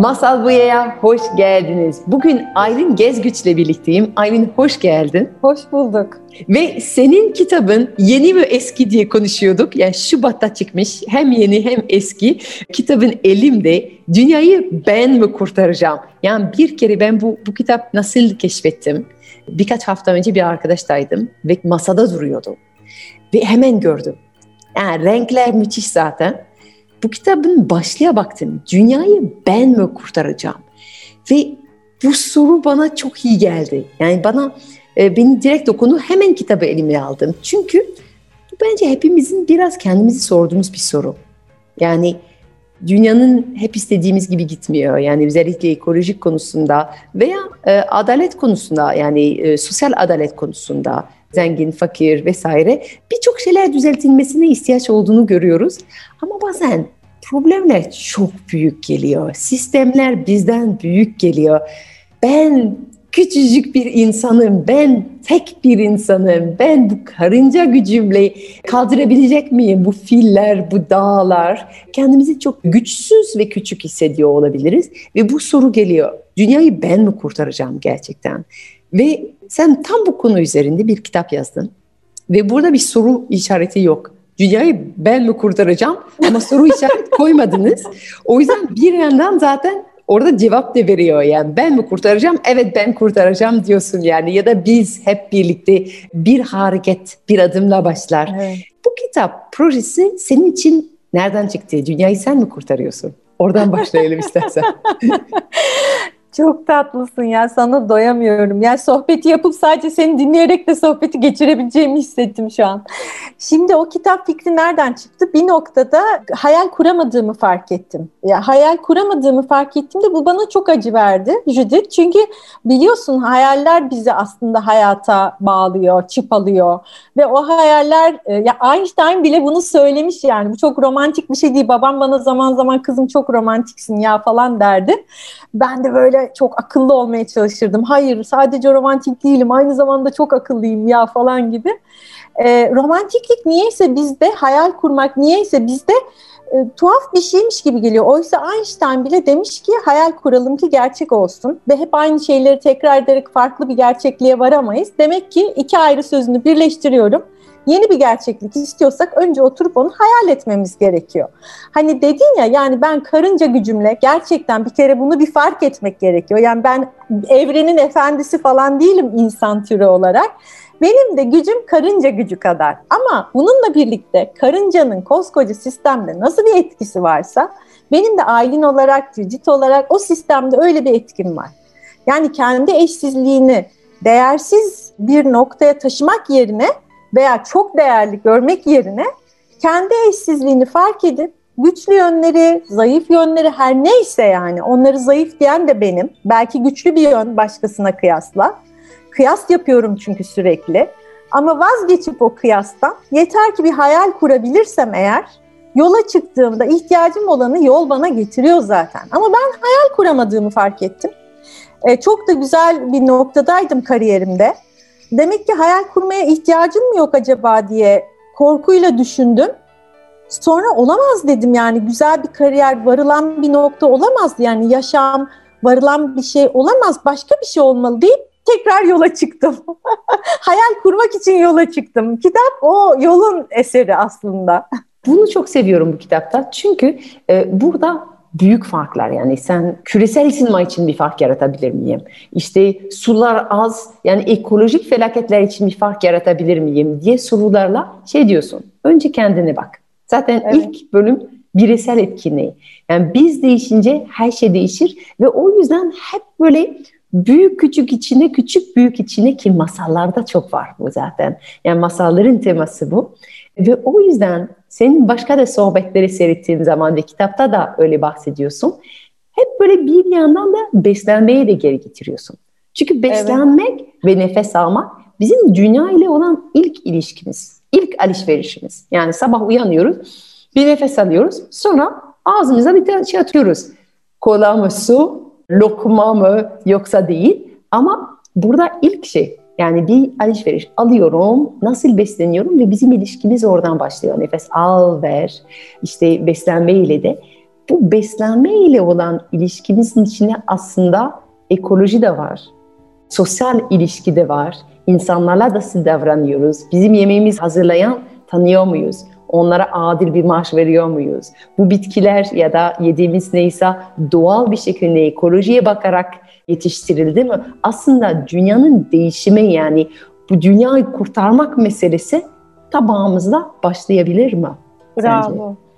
Masal Buya'ya hoş geldiniz. Bugün Aylin Gezgüç'le birlikteyim. Aylin hoş geldin. Hoş bulduk. Ve senin kitabın yeni mi eski diye konuşuyorduk. Yani Şubat'ta çıkmış hem yeni hem eski. Kitabın elimde. Dünyayı ben mi kurtaracağım? Yani bir kere ben bu, bu kitap nasıl keşfettim? Birkaç hafta önce bir arkadaştaydım ve masada duruyordu. Ve hemen gördüm. Yani renkler müthiş zaten bu kitabın başlığa baktım. Dünyayı ben mi kurtaracağım? Ve bu soru bana çok iyi geldi. Yani bana e, beni direkt dokundu. Hemen kitabı elime aldım. Çünkü bu bence hepimizin biraz kendimizi sorduğumuz bir soru. Yani dünyanın hep istediğimiz gibi gitmiyor. Yani özellikle ekolojik konusunda veya e, adalet konusunda yani e, sosyal adalet konusunda zengin, fakir vesaire birçok şeyler düzeltilmesine ihtiyaç olduğunu görüyoruz. Ama bazen problemler çok büyük geliyor. Sistemler bizden büyük geliyor. Ben küçücük bir insanım, ben tek bir insanım, ben bu karınca gücümle kaldırabilecek miyim bu filler, bu dağlar? Kendimizi çok güçsüz ve küçük hissediyor olabiliriz ve bu soru geliyor. Dünyayı ben mi kurtaracağım gerçekten? Ve sen tam bu konu üzerinde bir kitap yazdın ve burada bir soru işareti yok dünyayı ben mi kurtaracağım? Ama soru işaret koymadınız. O yüzden bir yandan zaten orada cevap da veriyor yani ben mi kurtaracağım? Evet ben kurtaracağım diyorsun yani ya da biz hep birlikte bir hareket bir adımla başlar. Evet. Bu kitap projesi senin için nereden çıktı? Dünyayı sen mi kurtarıyorsun? Oradan başlayalım istersen. Çok tatlısın ya sana doyamıyorum. Yani sohbeti yapıp sadece seni dinleyerek de sohbeti geçirebileceğimi hissettim şu an. Şimdi o kitap fikri nereden çıktı? Bir noktada hayal kuramadığımı fark ettim. Ya hayal kuramadığımı fark ettiğimde bu bana çok acı verdi Judith. Çünkü biliyorsun hayaller bizi aslında hayata bağlıyor, çıpalıyor ve o hayaller e, ya Einstein bile bunu söylemiş yani. Bu çok romantik bir şey değil. Babam bana zaman zaman kızım çok romantiksin ya falan derdi. Ben de böyle çok akıllı olmaya çalışırdım. Hayır sadece romantik değilim aynı zamanda çok akıllıyım ya falan gibi. E, romantiklik niyeyse bizde hayal kurmak niyeyse bizde e, tuhaf bir şeymiş gibi geliyor. Oysa Einstein bile demiş ki hayal kuralım ki gerçek olsun ve hep aynı şeyleri tekrar ederek farklı bir gerçekliğe varamayız. Demek ki iki ayrı sözünü birleştiriyorum yeni bir gerçeklik istiyorsak önce oturup onu hayal etmemiz gerekiyor. Hani dedin ya yani ben karınca gücümle gerçekten bir kere bunu bir fark etmek gerekiyor. Yani ben evrenin efendisi falan değilim insan türü olarak. Benim de gücüm karınca gücü kadar. Ama bununla birlikte karıncanın koskoca sistemde nasıl bir etkisi varsa benim de Aylin olarak, Cicit olarak o sistemde öyle bir etkim var. Yani kendi eşsizliğini değersiz bir noktaya taşımak yerine veya çok değerli görmek yerine kendi eşsizliğini fark edip güçlü yönleri, zayıf yönleri her neyse yani onları zayıf diyen de benim. Belki güçlü bir yön başkasına kıyasla. Kıyas yapıyorum çünkü sürekli. Ama vazgeçip o kıyastan yeter ki bir hayal kurabilirsem eğer yola çıktığımda ihtiyacım olanı yol bana getiriyor zaten. Ama ben hayal kuramadığımı fark ettim. E, çok da güzel bir noktadaydım kariyerimde demek ki hayal kurmaya ihtiyacım mı yok acaba diye korkuyla düşündüm. Sonra olamaz dedim yani güzel bir kariyer, varılan bir nokta olamaz yani yaşam, varılan bir şey olamaz, başka bir şey olmalı deyip tekrar yola çıktım. hayal kurmak için yola çıktım. Kitap o yolun eseri aslında. Bunu çok seviyorum bu kitapta. Çünkü e, burada büyük farklar yani sen küresel ısınma için bir fark yaratabilir miyim? İşte sular az yani ekolojik felaketler için bir fark yaratabilir miyim diye sorularla şey diyorsun. Önce kendine bak. Zaten evet. ilk bölüm bireysel etkinliği. Yani biz değişince her şey değişir ve o yüzden hep böyle büyük küçük içine küçük büyük içine ki masallarda çok var bu zaten. Yani masalların teması bu. Ve o yüzden senin başka da sohbetleri seyrettiğin zaman ve kitapta da öyle bahsediyorsun. hep böyle bir yandan da beslenmeye de geri getiriyorsun. Çünkü beslenmek evet. ve nefes almak bizim dünya ile olan ilk ilişkimiz, ilk alışverişimiz. Yani sabah uyanıyoruz, bir nefes alıyoruz, sonra ağzımıza bir şey atıyoruz. Kola mı su, lokma mı yoksa değil. Ama burada ilk şey yani bir alışveriş alıyorum, nasıl besleniyorum ve bizim ilişkimiz oradan başlıyor. Nefes al, ver, işte beslenme ile de. Bu beslenme ile olan ilişkimizin içine aslında ekoloji de var, sosyal ilişki de var, insanlarla nasıl davranıyoruz, bizim yemeğimiz hazırlayan tanıyor muyuz? Onlara adil bir maaş veriyor muyuz? Bu bitkiler ya da yediğimiz neyse doğal bir şekilde ekolojiye bakarak yetiştirildi mi? Aslında dünyanın değişimi yani bu dünyayı kurtarmak meselesi tabağımızda başlayabilir mi? Bravo. Sence?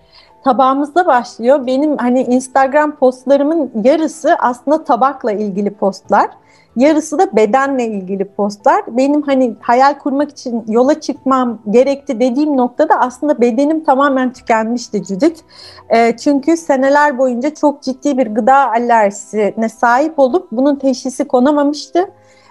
Tabağımızda başlıyor. Benim hani Instagram postlarımın yarısı aslında tabakla ilgili postlar. Yarısı da bedenle ilgili postlar. Benim hani hayal kurmak için yola çıkmam gerekti dediğim noktada aslında bedenim tamamen tükenmişti Judith. E, çünkü seneler boyunca çok ciddi bir gıda alerjisine sahip olup bunun teşhisi konamamıştı.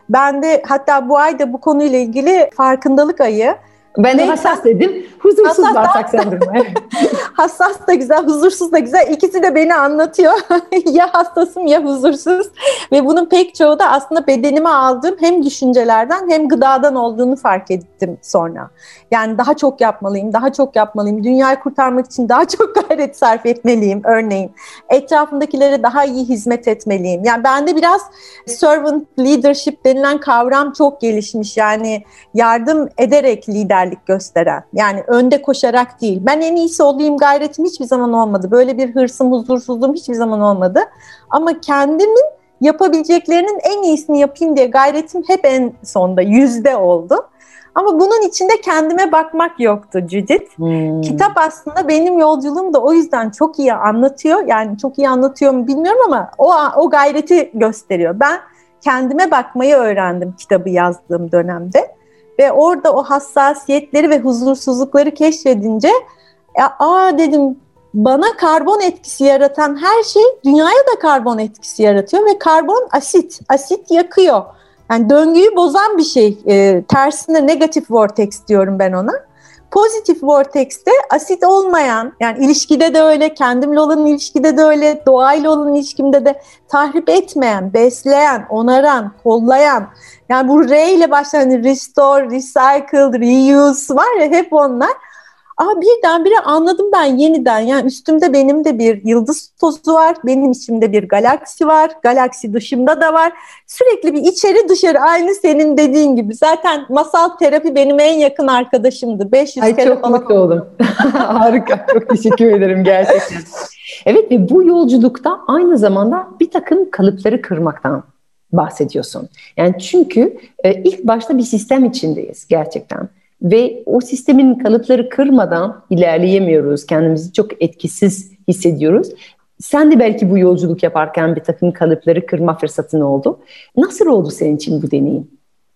Ben de hatta bu ayda bu konuyla ilgili farkındalık ayı ben de hassas dedim. Huzursuz hassas bağırsak sendromu. hassas da güzel, huzursuz da güzel. İkisi de beni anlatıyor. ya hassasım ya huzursuz. Ve bunun pek çoğu da aslında bedenime aldığım hem düşüncelerden hem gıdadan olduğunu fark ettim sonra. Yani daha çok yapmalıyım, daha çok yapmalıyım. Dünyayı kurtarmak için daha çok gayret sarf etmeliyim örneğin. Etrafımdakilere daha iyi hizmet etmeliyim. Yani bende biraz servant leadership denilen kavram çok gelişmiş. Yani yardım ederek lider liderlik gösteren. Yani önde koşarak değil. Ben en iyisi olayım gayretim hiçbir zaman olmadı. Böyle bir hırsım, huzursuzluğum hiçbir zaman olmadı. Ama kendimin yapabileceklerinin en iyisini yapayım diye gayretim hep en sonda yüzde oldu. Ama bunun içinde kendime bakmak yoktu Judith. Hmm. Kitap aslında benim yolculuğumu da o yüzden çok iyi anlatıyor. Yani çok iyi anlatıyor mu bilmiyorum ama o, o gayreti gösteriyor. Ben kendime bakmayı öğrendim kitabı yazdığım dönemde. Ve orada o hassasiyetleri ve huzursuzlukları keşfedince ya, aa dedim bana karbon etkisi yaratan her şey dünyaya da karbon etkisi yaratıyor ve karbon asit, asit yakıyor. Yani döngüyü bozan bir şey. E, tersinde negatif vortex diyorum ben ona. Pozitif vortexte asit olmayan, yani ilişkide de öyle, kendimle olan ilişkide de öyle, doğayla olan ilişkimde de tahrip etmeyen, besleyen, onaran, kollayan, yani bu R ile başlayan hani restore, recycle, reuse var ya hep onlar. Aa birdenbire anladım ben yeniden. Yani üstümde benim de bir yıldız tozu var. Benim içimde bir galaksi var. Galaksi dışımda da var. Sürekli bir içeri dışarı aynı senin dediğin gibi. Zaten masal terapi benim en yakın arkadaşımdı. 500 Ay, kere çok falan. mutlu oldum. Harika. Çok teşekkür ederim gerçekten. Evet ve bu yolculukta aynı zamanda bir takım kalıpları kırmaktan bahsediyorsun. Yani çünkü e, ilk başta bir sistem içindeyiz gerçekten. Ve o sistemin kalıpları kırmadan ilerleyemiyoruz. Kendimizi çok etkisiz hissediyoruz. Sen de belki bu yolculuk yaparken bir takım kalıpları kırma fırsatın oldu. Nasıl oldu senin için bu deneyim?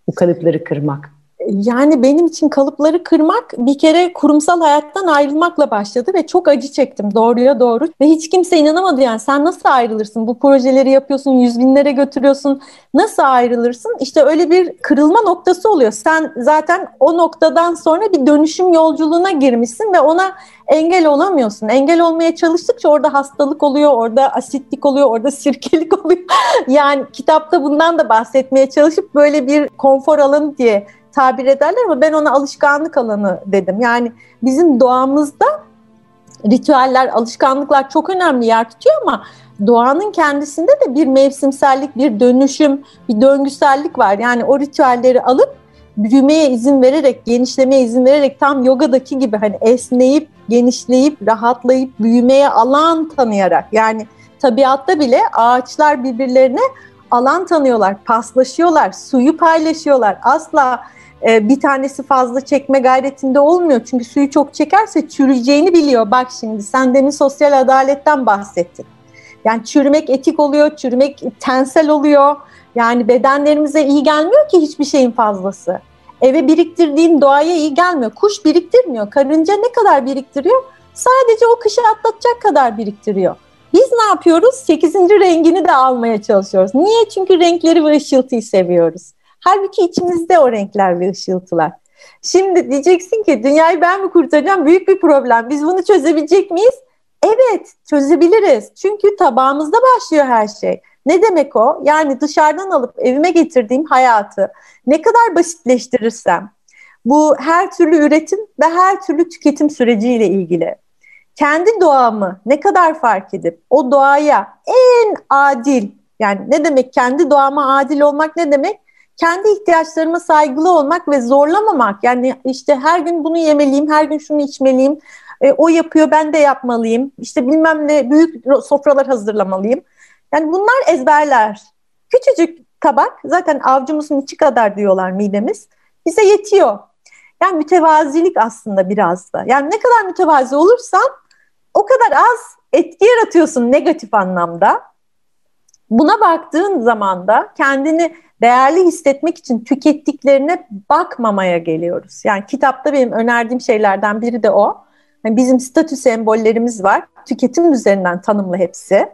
Bu kalıpları kırmak. Yani benim için kalıpları kırmak bir kere kurumsal hayattan ayrılmakla başladı ve çok acı çektim doğruya doğru. Ve hiç kimse inanamadı yani sen nasıl ayrılırsın? Bu projeleri yapıyorsun, yüz binlere götürüyorsun. Nasıl ayrılırsın? İşte öyle bir kırılma noktası oluyor. Sen zaten o noktadan sonra bir dönüşüm yolculuğuna girmişsin ve ona engel olamıyorsun. Engel olmaya çalıştıkça orada hastalık oluyor, orada asitlik oluyor, orada sirkelik oluyor. yani kitapta bundan da bahsetmeye çalışıp böyle bir konfor alanı diye tabir ederler ama ben ona alışkanlık alanı dedim. Yani bizim doğamızda ritüeller, alışkanlıklar çok önemli yer tutuyor ama doğanın kendisinde de bir mevsimsellik, bir dönüşüm, bir döngüsellik var. Yani o ritüelleri alıp büyümeye izin vererek, genişlemeye izin vererek tam yogadaki gibi hani esneyip, genişleyip, rahatlayıp, büyümeye alan tanıyarak yani tabiatta bile ağaçlar birbirlerine alan tanıyorlar, paslaşıyorlar, suyu paylaşıyorlar. Asla e, bir tanesi fazla çekme gayretinde olmuyor. Çünkü suyu çok çekerse çürüyeceğini biliyor. Bak şimdi sen demin sosyal adaletten bahsettin. Yani çürümek etik oluyor, çürümek tensel oluyor. Yani bedenlerimize iyi gelmiyor ki hiçbir şeyin fazlası. Eve biriktirdiğin doğaya iyi gelmiyor. Kuş biriktirmiyor. Karınca ne kadar biriktiriyor? Sadece o kışı atlatacak kadar biriktiriyor. Biz ne yapıyoruz? Sekizinci rengini de almaya çalışıyoruz. Niye? Çünkü renkleri ve ışıltıyı seviyoruz. Halbuki içimizde o renkler ve ışıltılar. Şimdi diyeceksin ki dünyayı ben mi kurtaracağım? Büyük bir problem. Biz bunu çözebilecek miyiz? Evet, çözebiliriz. Çünkü tabağımızda başlıyor her şey. Ne demek o? Yani dışarıdan alıp evime getirdiğim hayatı ne kadar basitleştirirsem, bu her türlü üretim ve her türlü tüketim süreciyle ilgili. Kendi doğamı ne kadar fark edip o doğaya en adil, yani ne demek kendi doğama adil olmak ne demek? Kendi ihtiyaçlarıma saygılı olmak ve zorlamamak. Yani işte her gün bunu yemeliyim, her gün şunu içmeliyim, e, o yapıyor ben de yapmalıyım. İşte bilmem ne büyük sofralar hazırlamalıyım. Yani bunlar ezberler. Küçücük tabak zaten avcumuzun içi kadar diyorlar midemiz. Bize yetiyor. Yani mütevazilik aslında biraz da. Yani ne kadar mütevazi olursan o kadar az etki yaratıyorsun negatif anlamda. Buna baktığın zaman da kendini değerli hissetmek için tükettiklerine bakmamaya geliyoruz. Yani kitapta benim önerdiğim şeylerden biri de o. Yani bizim statü sembollerimiz var. Tüketim üzerinden tanımlı hepsi.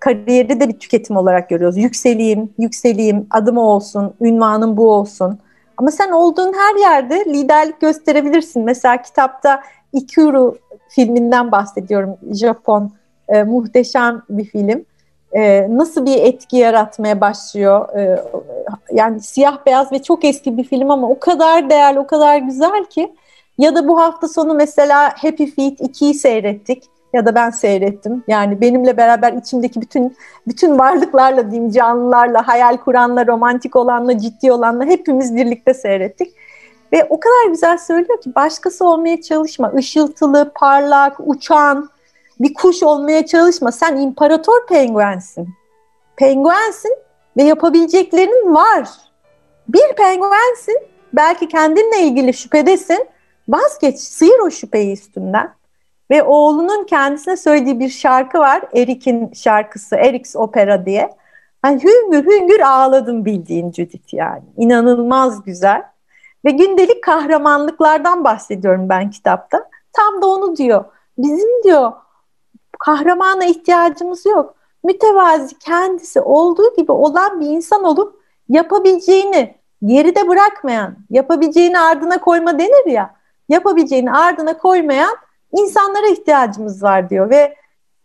Kariyeri de bir tüketim olarak görüyoruz. Yükseleyim, yükseleyim, adım olsun, ünvanım bu olsun. Ama sen olduğun her yerde liderlik gösterebilirsin. Mesela kitapta Ikuru filminden bahsediyorum. Japon e, muhteşem bir film. E, nasıl bir etki yaratmaya başlıyor? E, yani siyah beyaz ve çok eski bir film ama o kadar değerli, o kadar güzel ki. Ya da bu hafta sonu mesela Happy Feet 2'yi seyrettik ya da ben seyrettim. Yani benimle beraber içimdeki bütün bütün varlıklarla diyeyim canlılarla, hayal kuranla, romantik olanla, ciddi olanla hepimiz birlikte seyrettik. Ve o kadar güzel söylüyor ki başkası olmaya çalışma. Işıltılı, parlak, uçan bir kuş olmaya çalışma. Sen imparator penguensin. Penguensin ve yapabileceklerin var. Bir penguensin. Belki kendinle ilgili şüphedesin. Vazgeç, sıyır o şüpheyi üstünden. Ve oğlunun kendisine söylediği bir şarkı var. Erik'in şarkısı, Erik's Opera diye. Hani hüngür hüngür ağladım bildiğin Judith yani. İnanılmaz güzel. Ve gündelik kahramanlıklardan bahsediyorum ben kitapta. Tam da onu diyor. Bizim diyor kahramana ihtiyacımız yok. Mütevazi kendisi olduğu gibi olan bir insan olup yapabileceğini geride bırakmayan, yapabileceğini ardına koyma denir ya. Yapabileceğini ardına koymayan insanlara ihtiyacımız var diyor ve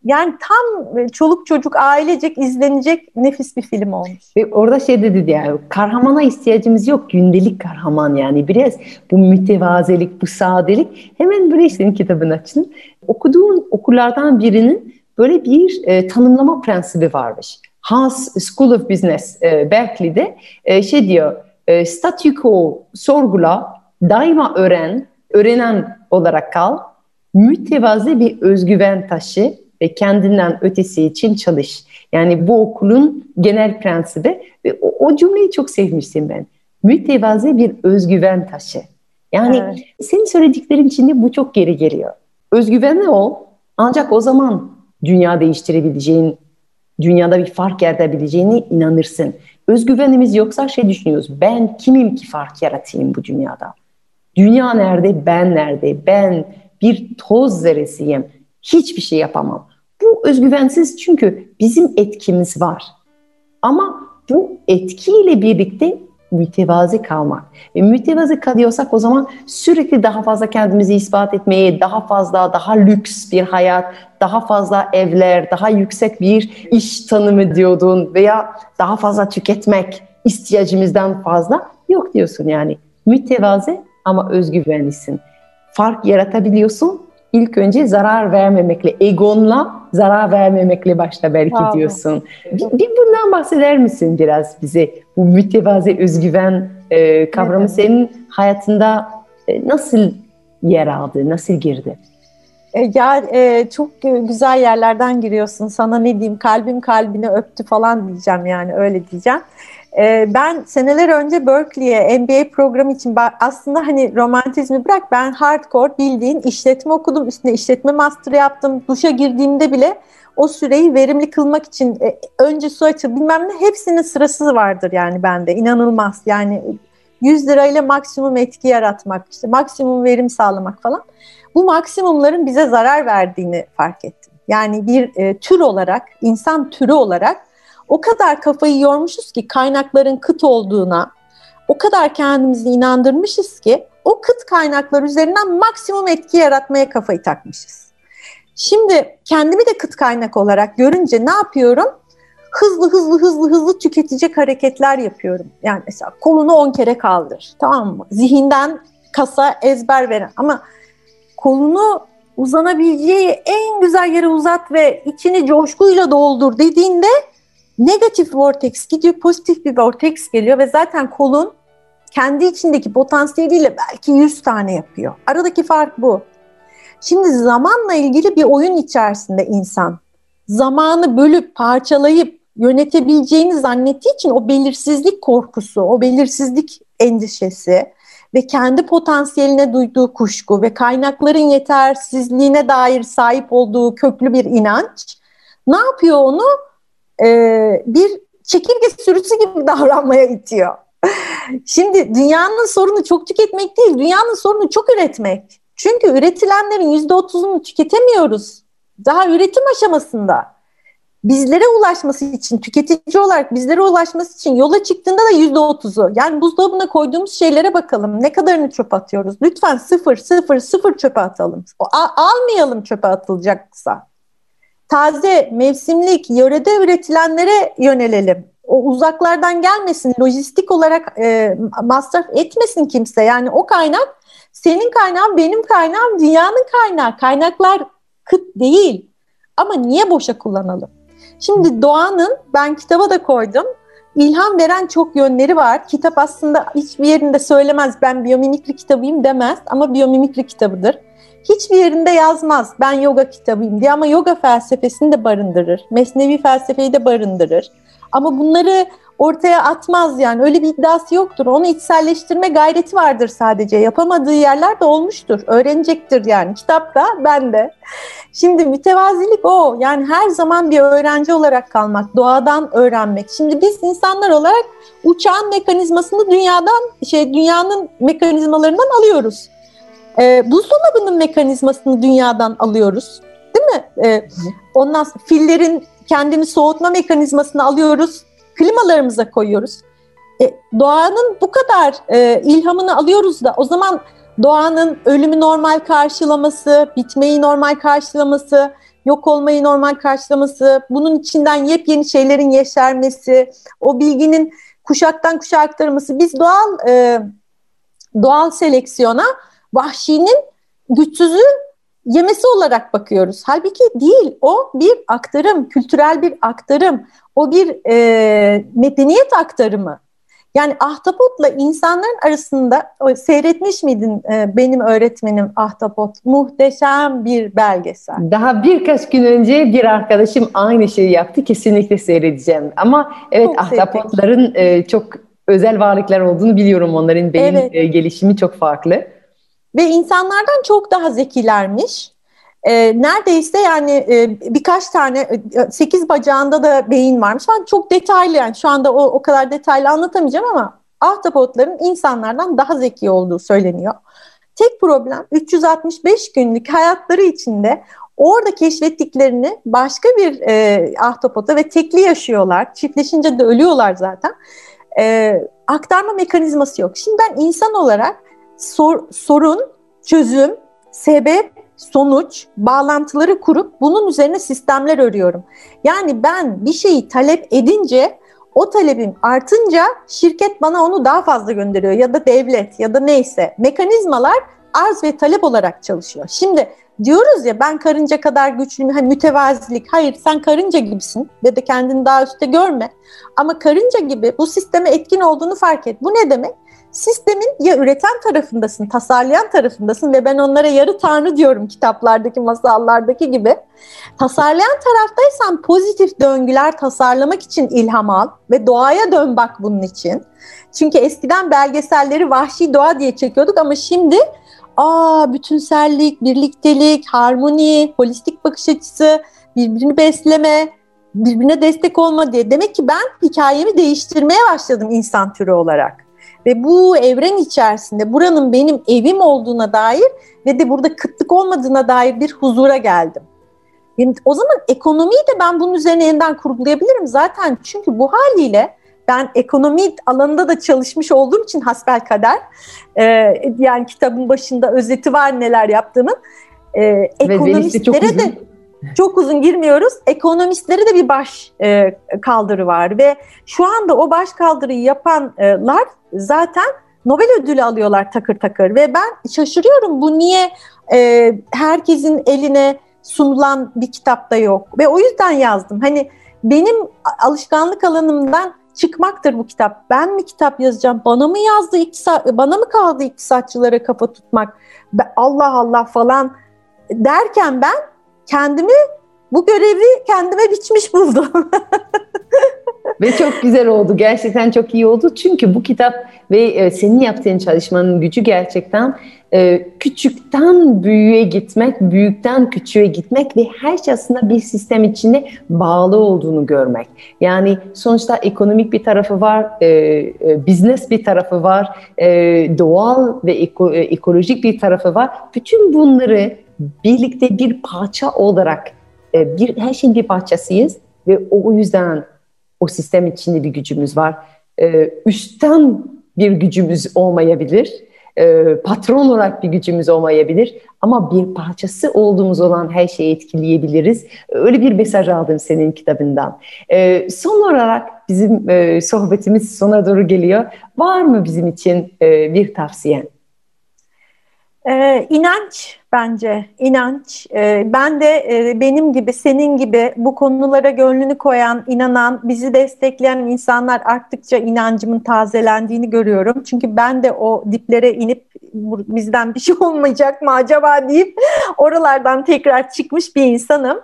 yani tam çoluk çocuk ailecek izlenecek nefis bir film olmuş. Ve orada şey dedi yani kahramana ihtiyacımız yok gündelik kahraman yani biraz bu mütevazilik bu sadelik hemen senin kitabını açın. Okuduğun okullardan birinin böyle bir e, tanımlama prensibi varmış. Hans School of Business e, Berkeley'de e, şey diyor e, statü quo sorgula daima öğren öğrenen olarak kal mütevazi bir özgüven taşı ve kendinden ötesi için çalış. Yani bu okulun genel prensibi ve o, o cümleyi çok sevmiştim ben. Mütevazi bir özgüven taşı. Yani evet. senin söylediklerin içinde bu çok geri geliyor. Özgüvenli ol ancak o zaman dünya değiştirebileceğin, dünyada bir fark yaratabileceğine inanırsın. Özgüvenimiz yoksa şey düşünüyoruz. Ben kimim ki fark yaratayım bu dünyada? Dünya nerede? Ben nerede? Ben bir toz zerresiyim. Hiçbir şey yapamam. Bu özgüvensiz çünkü bizim etkimiz var. Ama bu etkiyle birlikte mütevazi kalmak. Ve mütevazi kalıyorsak o zaman sürekli daha fazla kendimizi ispat etmeye, daha fazla, daha lüks bir hayat, daha fazla evler, daha yüksek bir iş tanımı diyordun veya daha fazla tüketmek ihtiyacımızdan fazla yok diyorsun yani. Mütevazi ama özgüvenlisin. Fark yaratabiliyorsun ilk önce zarar vermemekle, egonla zarar vermemekle başta belki wow. diyorsun. Bir, bir bundan bahseder misin biraz bize? Bu mütevazi özgüven e, kavramı evet. senin hayatında e, nasıl yer aldı, nasıl girdi? E, ya e, çok güzel yerlerden giriyorsun. Sana ne diyeyim kalbim kalbini öptü falan diyeceğim yani öyle diyeceğim. Ee, ben seneler önce Berkeley'e MBA programı için aslında hani romantizmi bırak ben hardcore bildiğin işletme okudum. Üstüne işletme master yaptım. Duşa girdiğimde bile o süreyi verimli kılmak için e, önce su açı bilmem ne hepsinin sırası vardır yani bende. inanılmaz yani 100 lirayla maksimum etki yaratmak, işte maksimum verim sağlamak falan. Bu maksimumların bize zarar verdiğini fark ettim. yani bir e, tür olarak, insan türü olarak o kadar kafayı yormuşuz ki kaynakların kıt olduğuna, o kadar kendimizi inandırmışız ki o kıt kaynaklar üzerinden maksimum etki yaratmaya kafayı takmışız. Şimdi kendimi de kıt kaynak olarak görünce ne yapıyorum? Hızlı hızlı hızlı hızlı tüketecek hareketler yapıyorum. Yani mesela kolunu 10 kere kaldır. Tamam mı? Zihinden kasa ezber veren ama kolunu uzanabileceği en güzel yere uzat ve içini coşkuyla doldur dediğinde negatif vortex gidiyor, pozitif bir vortex geliyor ve zaten kolun kendi içindeki potansiyeliyle belki 100 tane yapıyor. Aradaki fark bu. Şimdi zamanla ilgili bir oyun içerisinde insan zamanı bölüp parçalayıp yönetebileceğini zannettiği için o belirsizlik korkusu, o belirsizlik endişesi ve kendi potansiyeline duyduğu kuşku ve kaynakların yetersizliğine dair sahip olduğu köklü bir inanç ne yapıyor onu? Ee, bir çekirge sürüsü gibi davranmaya itiyor. Şimdi dünyanın sorunu çok tüketmek değil, dünyanın sorunu çok üretmek. Çünkü üretilenlerin yüzde otuzunu tüketemiyoruz. Daha üretim aşamasında. Bizlere ulaşması için, tüketici olarak bizlere ulaşması için yola çıktığında da yüzde otuzu. Yani buzdolabına koyduğumuz şeylere bakalım. Ne kadarını çöpe atıyoruz? Lütfen sıfır, sıfır, sıfır çöpe atalım. almayalım çöpe atılacaksa. Taze, mevsimlik, yörede üretilenlere yönelelim o uzaklardan gelmesin, lojistik olarak e, masraf etmesin kimse. Yani o kaynak senin kaynağın, benim kaynağım, dünyanın kaynağı. Kaynaklar kıt değil. Ama niye boşa kullanalım? Şimdi doğanın, ben kitaba da koydum, ilham veren çok yönleri var. Kitap aslında hiçbir yerinde söylemez ben biyomimikri kitabıyım demez ama biyomimikri kitabıdır. Hiçbir yerinde yazmaz ben yoga kitabıyım diye ama yoga felsefesini de barındırır. Mesnevi felsefeyi de barındırır. Ama bunları ortaya atmaz yani öyle bir iddiası yoktur. Onu içselleştirme gayreti vardır sadece. Yapamadığı yerler de olmuştur. Öğrenecektir yani. Kitapta ben de. Şimdi mütevazilik o. Yani her zaman bir öğrenci olarak kalmak, doğadan öğrenmek. Şimdi biz insanlar olarak uçağın mekanizmasını dünyadan, şey dünyanın mekanizmalarından alıyoruz. Ee, buzdolabının mekanizmasını dünyadan alıyoruz. Değil mi? Ee, ondan fillerin kendini soğutma mekanizmasını alıyoruz, klimalarımıza koyuyoruz. E, doğanın bu kadar e, ilhamını alıyoruz da o zaman doğanın ölümü normal karşılaması, bitmeyi normal karşılaması, yok olmayı normal karşılaması, bunun içinden yepyeni şeylerin yeşermesi, o bilginin kuşaktan kuşağa aktarılması. Biz doğal e, doğal seleksiyona vahşinin güçsüzü yemesi olarak bakıyoruz. Halbuki değil, o bir aktarım, kültürel bir aktarım, o bir e, medeniyet aktarımı. Yani ahtapotla insanların arasında o, seyretmiş miydin e, benim öğretmenim Ahtapot? Muhteşem bir belgesel. Daha birkaç gün önce bir arkadaşım aynı şeyi yaptı. Kesinlikle seyredeceğim. Ama evet çok ahtapotların e, çok özel varlıklar olduğunu biliyorum. Onların beyin evet. e, gelişimi çok farklı ve insanlardan çok daha zekilermiş. E, neredeyse yani e, birkaç tane e, sekiz bacağında da beyin varmış. Ben çok detaylı yani şu anda o, o kadar detaylı anlatamayacağım ama ahtapotların insanlardan daha zeki olduğu söyleniyor. Tek problem 365 günlük hayatları içinde orada keşfettiklerini başka bir e, ahtapota ve tekli yaşıyorlar. Çiftleşince de ölüyorlar zaten. E, aktarma mekanizması yok. Şimdi ben insan olarak sor, sorun, çözüm, sebep, sonuç, bağlantıları kurup bunun üzerine sistemler örüyorum. Yani ben bir şeyi talep edince o talebim artınca şirket bana onu daha fazla gönderiyor ya da devlet ya da neyse. Mekanizmalar arz ve talep olarak çalışıyor. Şimdi diyoruz ya ben karınca kadar güçlüyüm, hani mütevazilik. Hayır sen karınca gibisin ve de kendini daha üstte görme. Ama karınca gibi bu sisteme etkin olduğunu fark et. Bu ne demek? Sistemin ya üreten tarafındasın, tasarlayan tarafındasın ve ben onlara yarı tanrı diyorum kitaplardaki, masallardaki gibi. Tasarlayan taraftaysan pozitif döngüler tasarlamak için ilham al ve doğaya dön bak bunun için. Çünkü eskiden belgeselleri vahşi doğa diye çekiyorduk ama şimdi aa bütünsellik, birliktelik, harmoni, holistik bakış açısı, birbirini besleme, birbirine destek olma diye. Demek ki ben hikayemi değiştirmeye başladım insan türü olarak. Ve bu evren içerisinde buranın benim evim olduğuna dair ve de burada kıtlık olmadığına dair bir huzura geldim. Yani o zaman ekonomiyi de ben bunun üzerine yeniden kurgulayabilirim zaten. Çünkü bu haliyle ben ekonomi alanında da çalışmış olduğum için hasbel kader e, yani kitabın başında özeti var neler yaptığımın. E, ekonomistlere de çok uzun girmiyoruz. Ekonomistlere de bir baş e, kaldırı var ve şu anda o baş kaldırıyı yapanlar zaten Nobel ödülü alıyorlar takır takır ve ben şaşırıyorum bu niye e, herkesin eline sunulan bir kitapta yok ve o yüzden yazdım. Hani benim alışkanlık alanımdan çıkmaktır bu kitap. Ben mi kitap yazacağım? Bana mı yazdı iktisat, bana mı kaldı iktisatçılara kafa tutmak? Allah Allah falan derken ben kendimi bu görevi kendime biçmiş buldum. ve çok güzel oldu. Gerçekten çok iyi oldu. Çünkü bu kitap ve e, senin yaptığın çalışmanın gücü gerçekten e, küçükten büyüğe gitmek, büyükten küçüğe gitmek ve her şey aslında bir sistem içinde bağlı olduğunu görmek. Yani sonuçta ekonomik bir tarafı var, e, business bir tarafı var, doğal ve eko, ekolojik bir tarafı var. Bütün bunları birlikte bir parça olarak e, bir her şeyin bir parçasıyız ve o yüzden o sistem içinde bir gücümüz var. E, üstten bir gücümüz olmayabilir. E, patron olarak bir gücümüz olmayabilir ama bir parçası olduğumuz olan her şeyi etkileyebiliriz. Öyle bir mesaj aldım senin kitabından. E, son olarak bizim e, sohbetimiz sona doğru geliyor. Var mı bizim için e, bir tavsiyen? Ee, inanç bence, inanç. Ee, ben de e, benim gibi, senin gibi bu konulara gönlünü koyan, inanan, bizi destekleyen insanlar arttıkça inancımın tazelendiğini görüyorum. Çünkü ben de o diplere inip bizden bir şey olmayacak mı acaba deyip oralardan tekrar çıkmış bir insanım.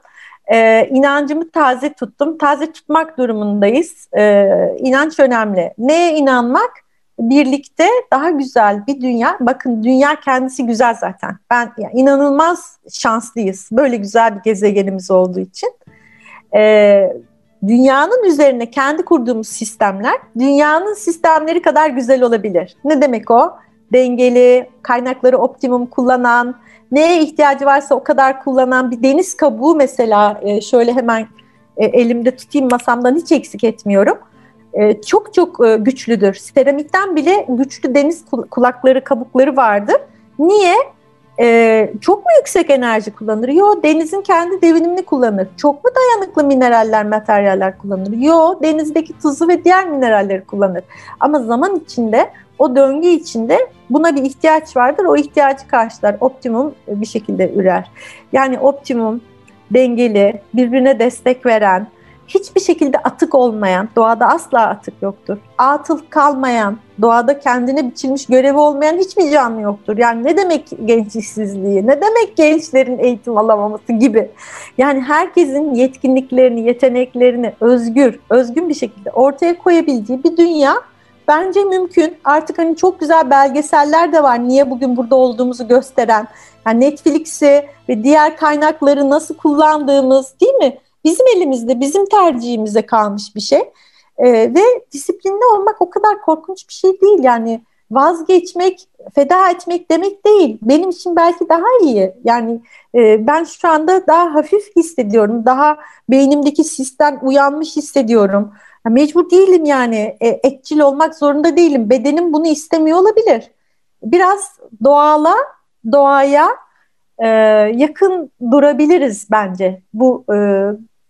Ee, inancımı taze tuttum. Taze tutmak durumundayız. Ee, inanç önemli. Neye inanmak? Birlikte daha güzel bir dünya. Bakın dünya kendisi güzel zaten. Ben yani inanılmaz şanslıyız. Böyle güzel bir gezegenimiz olduğu için. Ee, dünyanın üzerine kendi kurduğumuz sistemler dünyanın sistemleri kadar güzel olabilir. Ne demek o? Dengeli, kaynakları optimum kullanan, neye ihtiyacı varsa o kadar kullanan bir deniz kabuğu mesela e, şöyle hemen e, elimde tutayım masamdan hiç eksik etmiyorum e, çok çok e, güçlüdür. Seramikten bile güçlü deniz kulakları, kabukları vardır. Niye? E, çok mu yüksek enerji kullanır? Yo, denizin kendi devinimini kullanır. Çok mu dayanıklı mineraller, materyaller kullanır? Yo, denizdeki tuzu ve diğer mineralleri kullanır. Ama zaman içinde, o döngü içinde buna bir ihtiyaç vardır. O ihtiyacı karşılar, optimum bir şekilde ürer. Yani optimum, dengeli, birbirine destek veren, hiçbir şekilde atık olmayan, doğada asla atık yoktur. Atıl kalmayan, doğada kendine biçilmiş görevi olmayan hiçbir canlı yoktur. Yani ne demek genç işsizliği, ne demek gençlerin eğitim alamaması gibi. Yani herkesin yetkinliklerini, yeteneklerini özgür, özgün bir şekilde ortaya koyabildiği bir dünya bence mümkün. Artık hani çok güzel belgeseller de var. Niye bugün burada olduğumuzu gösteren. Yani Netflix'i ve diğer kaynakları nasıl kullandığımız değil mi? Bizim elimizde, bizim tercihimize kalmış bir şey. E, ve disiplinli olmak o kadar korkunç bir şey değil. Yani vazgeçmek, feda etmek demek değil. Benim için belki daha iyi. Yani e, ben şu anda daha hafif hissediyorum. Daha beynimdeki sistem uyanmış hissediyorum. Ya mecbur değilim yani. E, etçil olmak zorunda değilim. Bedenim bunu istemiyor olabilir. Biraz doğala, doğaya e, yakın durabiliriz bence. Bu e,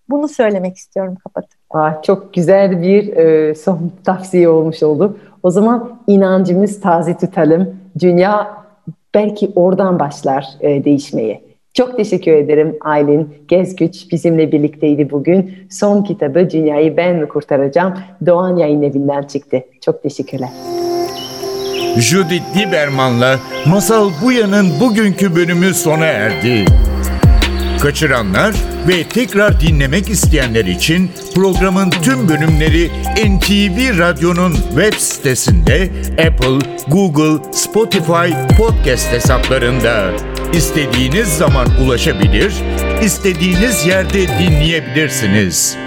bunu söylemek istiyorum kapatıp. Ah, çok güzel bir e, son tavsiye olmuş oldu. O zaman inancımız taze tutalım. Dünya belki oradan başlar e, değişmeye. Çok teşekkür ederim Aylin. Gezgüç bizimle birlikteydi bugün. Son kitabı Dünyayı Ben Mi Kurtaracağım? Doğan Yayın Evi'nden çıktı. Çok teşekkürler. Judith Lieberman'la Masal Buya'nın bugünkü bölümü sona erdi. Kaçıranlar ve tekrar dinlemek isteyenler için programın tüm bölümleri NTV Radyo'nun web sitesinde Apple, Google, Spotify podcast hesaplarında istediğiniz zaman ulaşabilir, istediğiniz yerde dinleyebilirsiniz.